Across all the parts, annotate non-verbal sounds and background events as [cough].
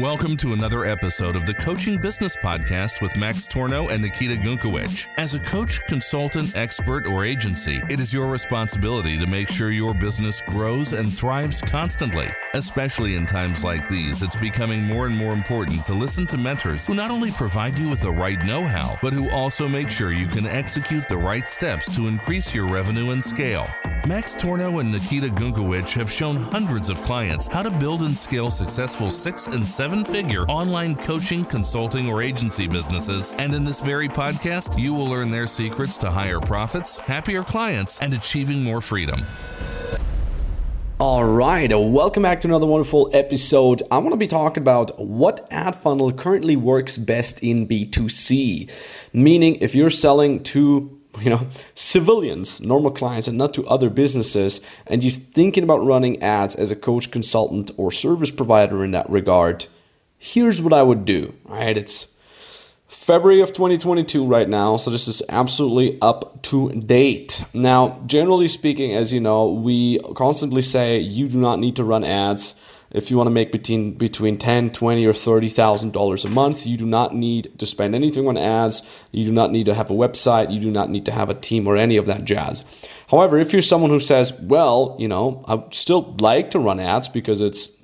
Welcome to another episode of the Coaching Business Podcast with Max Torno and Nikita Gunkowicz. As a coach, consultant, expert, or agency, it is your responsibility to make sure your business grows and thrives constantly. Especially in times like these, it's becoming more and more important to listen to mentors who not only provide you with the right know how, but who also make sure you can execute the right steps to increase your revenue and scale. Max Torno and Nikita Gunkowicz have shown hundreds of clients how to build and scale successful six and seven figure online coaching, consulting, or agency businesses. And in this very podcast, you will learn their secrets to higher profits, happier clients, and achieving more freedom. All right, welcome back to another wonderful episode. I want to be talking about what ad funnel currently works best in B2C. Meaning, if you're selling to [laughs] you know civilians normal clients and not to other businesses and you're thinking about running ads as a coach consultant or service provider in that regard here's what i would do right? it's february of 2022 right now so this is absolutely up to date now generally speaking as you know we constantly say you do not need to run ads if you want to make between between 10 20 or 30 thousand dollars a month you do not need to spend anything on ads. You do not need to have a website. You do not need to have a team or any of that jazz. However if you're someone who says well you know i still like to run ads because it's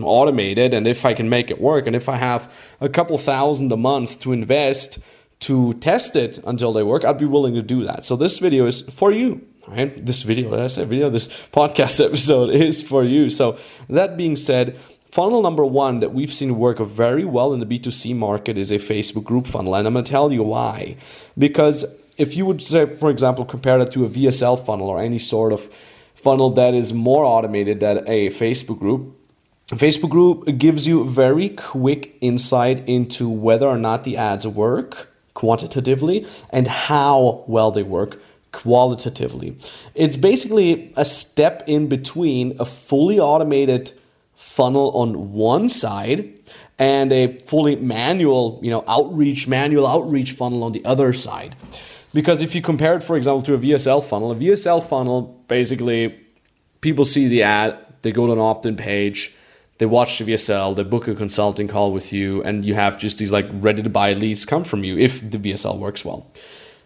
automated and if i can make it work and if i have a couple thousand a month to invest to test it until they work i'd be willing to do that. So this video is for you right? This video, I said video, this podcast [laughs] episode is for you. So that being said, funnel number one that we've seen work very well in the B2C market is a Facebook group funnel. And I'm gonna tell you why. Because if you would say, for example, compare that to a VSL funnel or any sort of funnel that is more automated than a Facebook group, Facebook group gives you very quick insight into whether or not the ads work quantitatively and how well they work qualitatively. It's basically a step in between a fully automated funnel on one side and a fully manual, you know, outreach, manual outreach funnel on the other side. Because if you compare it, for example, to a VSL funnel, a VSL funnel basically people see the ad, they go to an opt-in page, they watch the VSL, they book a consulting call with you, and you have just these like ready to buy leads come from you if the VSL works well.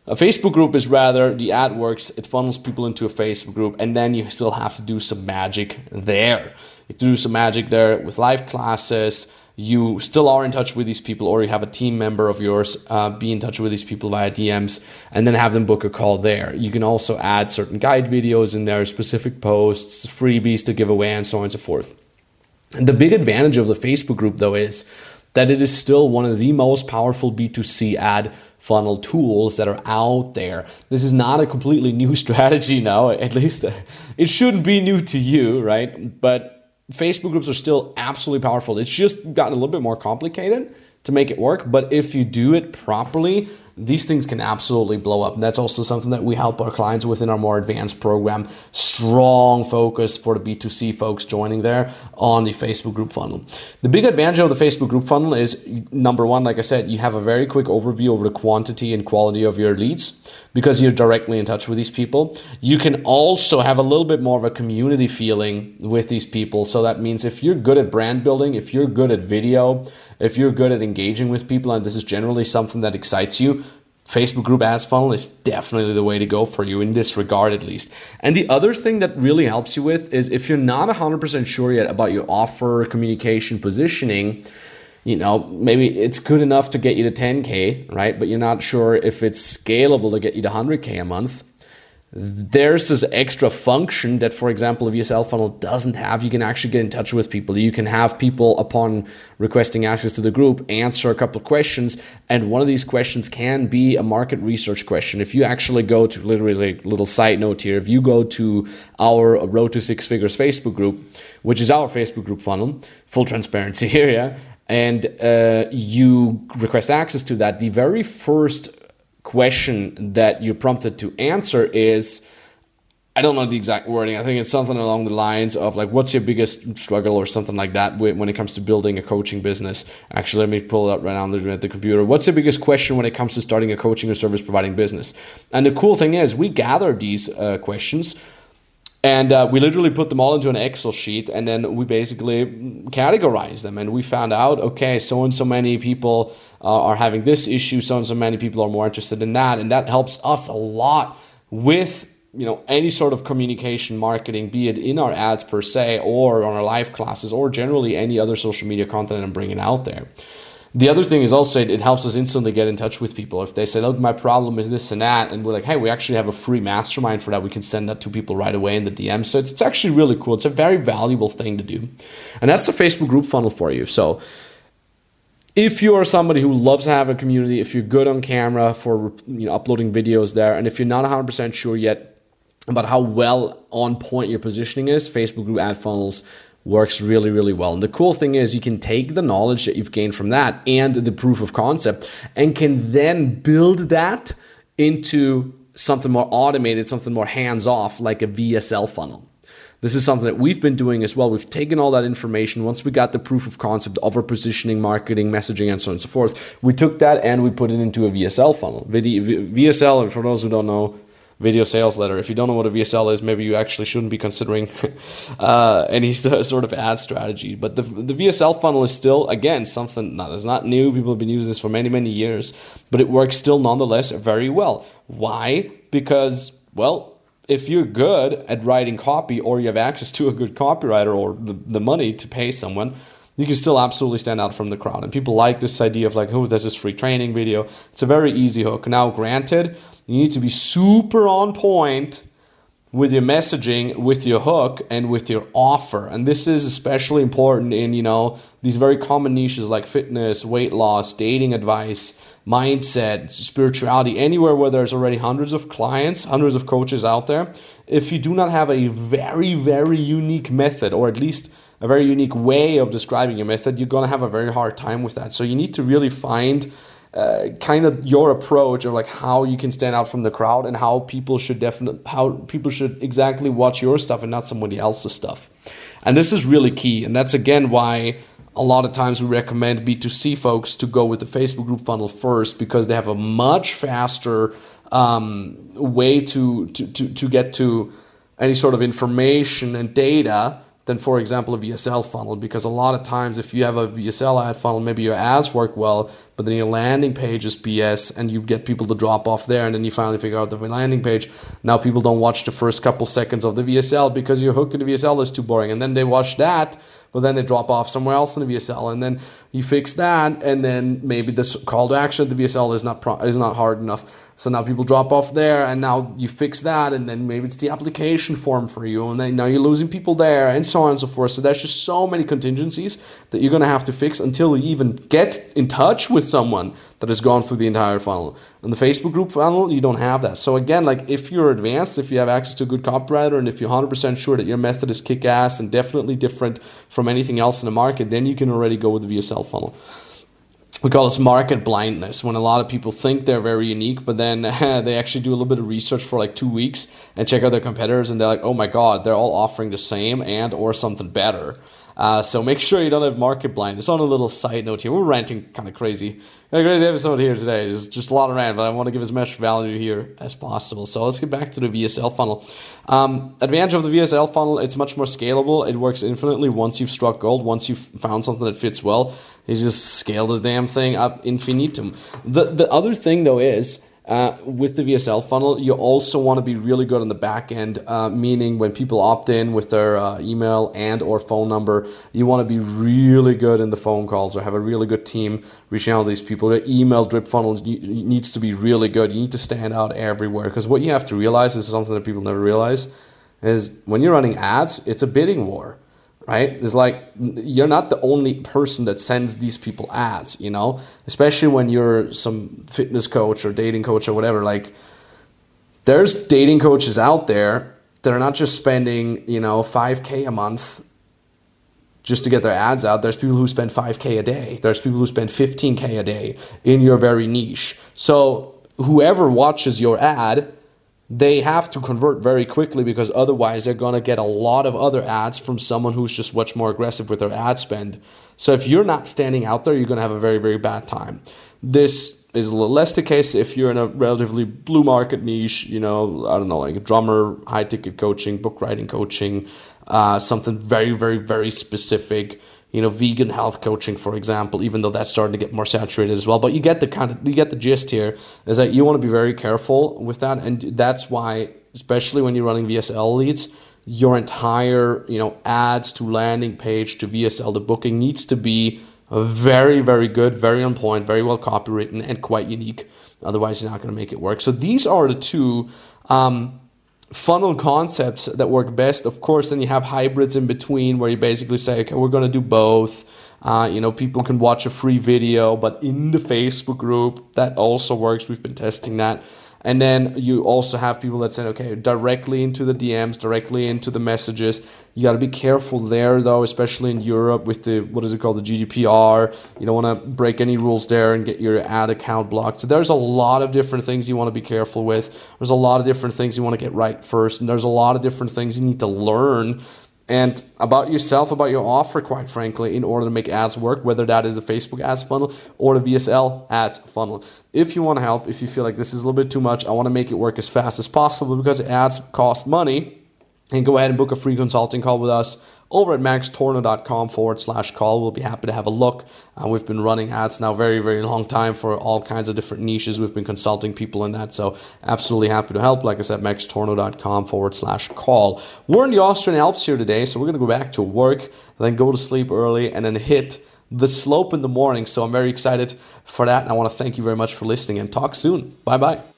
A Facebook group is rather the ad works, it funnels people into a Facebook group, and then you still have to do some magic there. You do some magic there with live classes. You still are in touch with these people, or you have a team member of yours uh, be in touch with these people via DMs and then have them book a call there. You can also add certain guide videos in there, specific posts, freebies to give away, and so on and so forth. And the big advantage of the Facebook group, though, is that it is still one of the most powerful B2C ad funnel tools that are out there. This is not a completely new [laughs] strategy now, at least it shouldn't be new to you, right? But Facebook groups are still absolutely powerful. It's just gotten a little bit more complicated to make it work, but if you do it properly, these things can absolutely blow up. And that's also something that we help our clients with in our more advanced program. Strong focus for the B2C folks joining there on the Facebook group funnel. The big advantage of the Facebook group funnel is number one, like I said, you have a very quick overview over the quantity and quality of your leads because you're directly in touch with these people. You can also have a little bit more of a community feeling with these people. So that means if you're good at brand building, if you're good at video, if you're good at engaging with people, and this is generally something that excites you, Facebook group ads funnel is definitely the way to go for you in this regard, at least. And the other thing that really helps you with is if you're not 100% sure yet about your offer, communication, positioning, you know, maybe it's good enough to get you to 10K, right? But you're not sure if it's scalable to get you to 100K a month there's this extra function that, for example, a VSL funnel doesn't have. You can actually get in touch with people. You can have people, upon requesting access to the group, answer a couple of questions. And one of these questions can be a market research question. If you actually go to literally a little side note here, if you go to our Road to Six Figures Facebook group, which is our Facebook group funnel, full transparency [laughs] here, yeah, and uh, you request access to that, the very first question that you're prompted to answer is I don't know the exact wording. I think it's something along the lines of like, what's your biggest struggle or something like that when it comes to building a coaching business. Actually, let me pull it up right now at the computer. What's your biggest question when it comes to starting a coaching or service providing business? And the cool thing is, we gather these uh, questions And uh, we literally put them all into an Excel sheet and then we basically categorize them. And we found out, okay, so and so many people uh, are having this issue, so and so many people are more interested in that. And that helps us a lot with you know any sort of communication marketing be it in our ads per se or on our live classes or generally any other social media content i'm bringing out there the other thing is also it, it helps us instantly get in touch with people. If they say, look, my problem is this and that, and we're like, hey, we actually have a free mastermind for that, we can send that to people right away in the DM. So it's, it's actually really cool. It's a very valuable thing to do. And that's the Facebook group funnel for you. So if you are somebody who loves to have a community, if you're good on camera for you know, uploading videos there, and if you're not 100% sure yet about how well on point your positioning is, Facebook group ad funnels works really, really well. And the cool thing is you can take the knowledge that you've gained from that and the proof of concept and can then build that into something more automated, something more hands off, like a VSL funnel. This is something that we've been doing as well. We've taken all that information once we got the proof of concept of our positioning, marketing, messaging, and so on and so forth. We took that and we put it into a VSL funnel. VSL, for those who don't know, video sales letter. If you don't know what a VSL is, maybe you actually shouldn't be considering [laughs] uh, any [laughs] sort of ad strategy. But the, the VSL funnel is still, again, something that is not new. People have been using this for many, many years, but it works still nonetheless very well. Why? Because, well, if you're good at writing copy or you have access to a good copywriter or the, the money to pay someone, you can still absolutely stand out from the crowd. And people like this idea of like, oh, there's this free training video. It's a very easy hook. Now, granted, you need to be super on point with your messaging, with your hook, and with your offer. And this is especially important in, you know, these very common niches like fitness, weight loss, dating advice, mindset, spirituality, anywhere where there's already hundreds of clients, hundreds of coaches out there. If you do not have a very, very unique method, or at least a very unique way of describing your method, you're going to have a very hard time with that. So you need to really find uh, kind of your approach of like how you can stand out from the crowd and how people should definitely how people should exactly watch your stuff and not somebody else's stuff and this is really key and that's again why a lot of times we recommend b2c folks to go with the facebook group funnel first because they have a much faster um, way to, to, to, to get to any sort of information and data than, for example, a VSL funnel. Because a lot of times, if you have a VSL ad funnel, maybe your ads work well, but then your landing page is BS and you get people to drop off there. And then you finally figure out the landing page. Now people don't watch the first couple seconds of the VSL because your hook in the VSL is too boring. And then they watch that but then they drop off somewhere else in the VSL, and then you fix that, and then maybe this call to action at the VSL is not pro- is not hard enough. So now people drop off there, and now you fix that, and then maybe it's the application form for you, and then now you're losing people there, and so on and so forth. So there's just so many contingencies that you're gonna have to fix until you even get in touch with someone that has gone through the entire funnel. In the Facebook group funnel, you don't have that. So again, like if you're advanced, if you have access to a good copywriter, and if you're 100% sure that your method is kick ass and definitely different from anything else in the market, then you can already go with the VSL funnel we call this market blindness when a lot of people think they're very unique, but then [laughs] they actually do a little bit of research for like two weeks and check out their competitors, and they're like, oh my god, they're all offering the same and or something better. Uh, so make sure you don't have market blindness. On a little side note here, we're ranting kind of crazy. Got a crazy episode here today. There's just a lot of rant, but I want to give as much value here as possible. So let's get back to the VSL funnel. Um, advantage of the VSL funnel, it's much more scalable. It works infinitely once you've struck gold. Once you've found something that fits well, you just scale the damn thing up infinitum. The the other thing though is uh, with the VSL funnel, you also want to be really good on the back end, uh, meaning when people opt in with their uh, email and or phone number, you want to be really good in the phone calls or have a really good team reaching out to these people. Your email drip funnel needs to be really good. You need to stand out everywhere because what you have to realize is something that people never realize is when you're running ads, it's a bidding war right? It's like you're not the only person that sends these people ads, you know, especially when you're some fitness coach or dating coach or whatever. Like, there's dating coaches out there that are not just spending, you know, 5K a month just to get their ads out. There's people who spend 5K a day, there's people who spend 15K a day in your very niche. So, whoever watches your ad, they have to convert very quickly because otherwise they're going to get a lot of other ads from someone who's just much more aggressive with their ad spend. So if you're not standing out there, you're going to have a very, very bad time. This is less the case if you're in a relatively blue market niche, you know, I don't know, like a drummer, high ticket coaching, book writing coaching, uh, something very, very, very specific you know, vegan health coaching, for example, even though that's starting to get more saturated as well. But you get the kind of you get the gist here is that you want to be very careful with that, and that's why, especially when you're running VSL leads, your entire you know ads to landing page to VSL to booking needs to be very very good, very on point, very well copywritten, and quite unique. Otherwise, you're not going to make it work. So these are the two. Um, funnel concepts that work best. Of course, then you have hybrids in between where you basically say, okay, we're going to do both. Uh, you know, people can watch a free video, but in the Facebook group, that also works. We've been testing that. And then you also have people that say, okay, directly into the DMs, directly into the messages. You got to be careful there, though, especially in Europe with the, what is it called, the GDPR. You don't want to break any rules there and get your ad account blocked. So there's a lot of different things you want to be careful with. There's a lot of different things you want to get right first. And there's a lot of different things you need to learn and about yourself, about your offer, quite frankly, in order to make ads work, whether that is a Facebook ads funnel or the VSL ads funnel. If you want to help, if you feel like this is a little bit too much, I want to make it work as fast as possible because ads cost money. And go ahead and book a free consulting call with us over at maxtorno.com forward slash call. We'll be happy to have a look. Uh, we've been running ads now very, very long time for all kinds of different niches. We've been consulting people in that. So absolutely happy to help. Like I said, maxtorno.com forward slash call. We're in the Austrian Alps here today. So we're going to go back to work, then go to sleep early, and then hit the slope in the morning. So I'm very excited for that. And I want to thank you very much for listening and talk soon. Bye bye.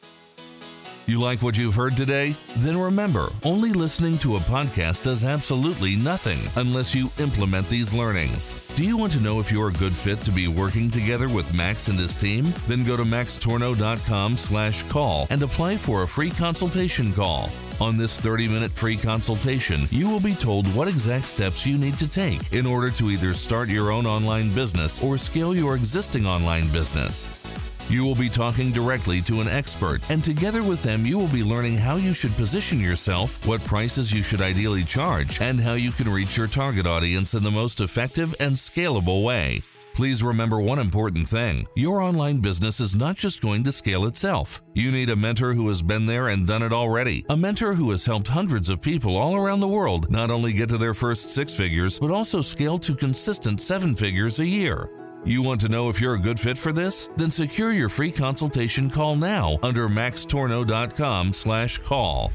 You like what you've heard today? Then remember, only listening to a podcast does absolutely nothing unless you implement these learnings. Do you want to know if you're a good fit to be working together with Max and his team? Then go to maxtorno.com slash call and apply for a free consultation call. On this 30 minute free consultation, you will be told what exact steps you need to take in order to either start your own online business or scale your existing online business. You will be talking directly to an expert, and together with them, you will be learning how you should position yourself, what prices you should ideally charge, and how you can reach your target audience in the most effective and scalable way. Please remember one important thing your online business is not just going to scale itself. You need a mentor who has been there and done it already, a mentor who has helped hundreds of people all around the world not only get to their first six figures, but also scale to consistent seven figures a year. You want to know if you're a good fit for this? Then secure your free consultation call now under maxtorno.com/call.